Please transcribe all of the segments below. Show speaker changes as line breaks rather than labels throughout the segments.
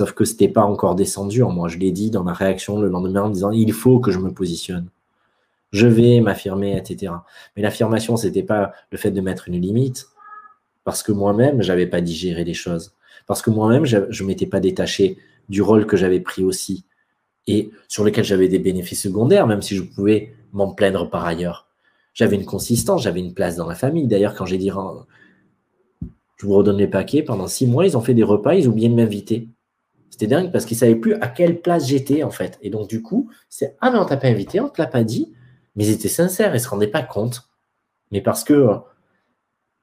Sauf que ce n'était pas encore descendu en moi. Je l'ai dit dans ma réaction le lendemain en disant il faut que je me positionne. Je vais m'affirmer, etc. Mais l'affirmation, ce n'était pas le fait de mettre une limite, parce que moi-même, je n'avais pas digéré les choses. Parce que moi-même, je ne m'étais pas détaché du rôle que j'avais pris aussi, et sur lequel j'avais des bénéfices secondaires, même si je pouvais m'en plaindre par ailleurs. J'avais une consistance, j'avais une place dans la famille. D'ailleurs, quand j'ai dit je vous redonne les paquets, pendant six mois, ils ont fait des repas, ils oublié de m'inviter. C'était dingue parce qu'ils ne savaient plus à quelle place j'étais, en fait. Et donc, du coup, c'est Ah, mais on t'a pas invité, on te l'a pas dit. Mais ils étaient sincères, ils ne se rendaient pas compte. Mais parce que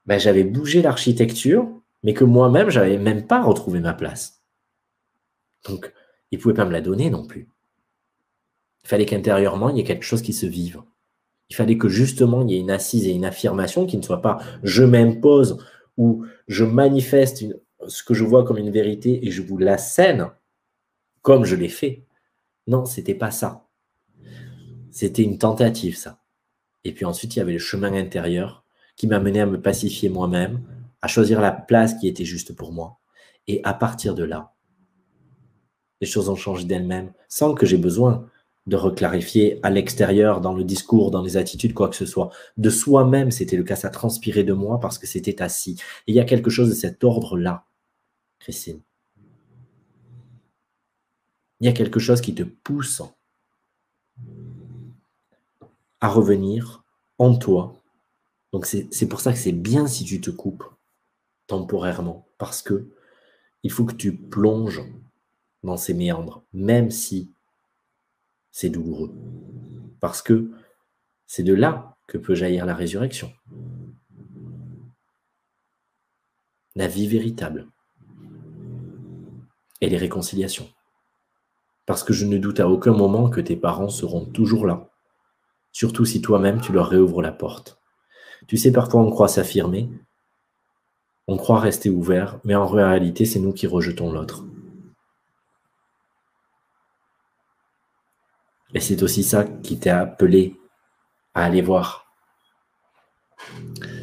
ben, j'avais bougé l'architecture, mais que moi-même, je n'avais même pas retrouvé ma place. Donc, ils ne pouvaient pas me la donner non plus. Il fallait qu'intérieurement, il y ait quelque chose qui se vive. Il fallait que justement, il y ait une assise et une affirmation qui ne soit pas je m'impose ou je manifeste ce que je vois comme une vérité et je vous l'assène comme je l'ai fait. Non, c'était pas ça. C'était une tentative, ça. Et puis ensuite, il y avait le chemin intérieur qui m'a mené à me pacifier moi-même, à choisir la place qui était juste pour moi. Et à partir de là, les choses ont changé d'elles-mêmes sans que j'ai besoin de reclarifier à l'extérieur, dans le discours, dans les attitudes, quoi que ce soit. De soi-même, c'était le cas, ça transpirait de moi parce que c'était assis. Il y a quelque chose de cet ordre-là, Il y a quelque chose qui te pousse à revenir en toi. Donc c'est pour ça que c'est bien si tu te coupes temporairement, parce que il faut que tu plonges dans ces méandres, même si c'est douloureux. Parce que c'est de là que peut jaillir la résurrection. La vie véritable et les réconciliations. Parce que je ne doute à aucun moment que tes parents seront toujours là, surtout si toi-même tu leur réouvres la porte. Tu sais, parfois on croit s'affirmer, on croit rester ouvert, mais en réalité c'est nous qui rejetons l'autre. Et c'est aussi ça qui t'a appelé à aller voir.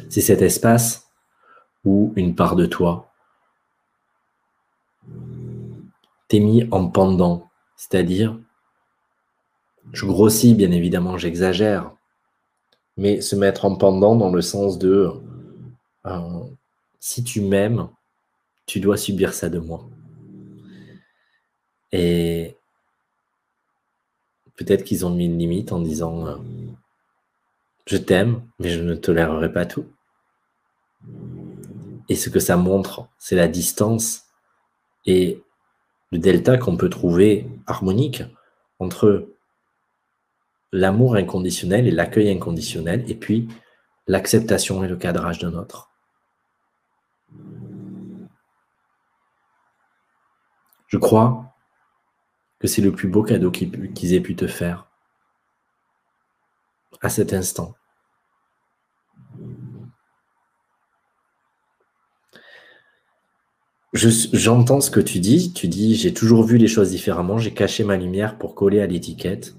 C'est cet espace où une part de toi t'est mis en pendant, c'est-à-dire, je grossis bien évidemment, j'exagère, mais se mettre en pendant dans le sens de euh, si tu m'aimes, tu dois subir ça de moi. Et peut-être qu'ils ont mis une limite en disant euh, je t'aime, mais je ne tolérerai pas tout. Et ce que ça montre, c'est la distance et le delta qu'on peut trouver harmonique entre l'amour inconditionnel et l'accueil inconditionnel, et puis l'acceptation et le cadrage d'un autre. Je crois que c'est le plus beau cadeau qu'ils aient pu te faire à cet instant. J'entends ce que tu dis. Tu dis, j'ai toujours vu les choses différemment. J'ai caché ma lumière pour coller à l'étiquette.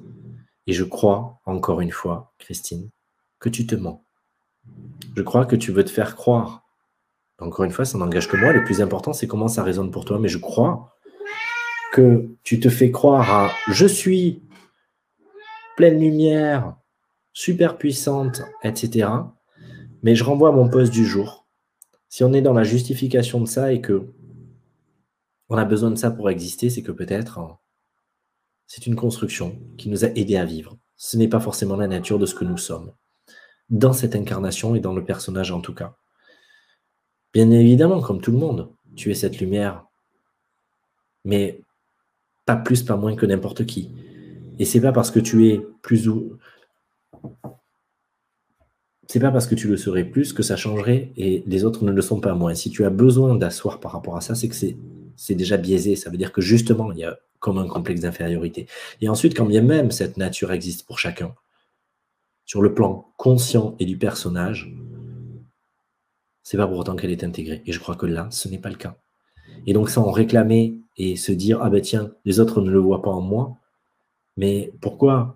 Et je crois, encore une fois, Christine, que tu te mens. Je crois que tu veux te faire croire. Encore une fois, ça n'engage que moi. Le plus important, c'est comment ça résonne pour toi. Mais je crois que tu te fais croire à je suis pleine lumière, super puissante, etc. Mais je renvoie à mon poste du jour. Si on est dans la justification de ça et que on a besoin de ça pour exister, c'est que peut-être hein, c'est une construction qui nous a aidés à vivre. Ce n'est pas forcément la nature de ce que nous sommes, dans cette incarnation et dans le personnage en tout cas. Bien évidemment, comme tout le monde, tu es cette lumière, mais pas plus, pas moins que n'importe qui. Et c'est pas parce que tu es plus ou c'est pas parce que tu le serais plus que ça changerait et les autres ne le sont pas moins. Si tu as besoin d'asseoir par rapport à ça, c'est que c'est déjà biaisé. Ça veut dire que justement, il y a comme un complexe d'infériorité. Et ensuite, quand bien même cette nature existe pour chacun, sur le plan conscient et du personnage, c'est pas pour autant qu'elle est intégrée. Et je crois que là, ce n'est pas le cas. Et donc, sans réclamer et se dire, ah ben tiens, les autres ne le voient pas en moi, mais pourquoi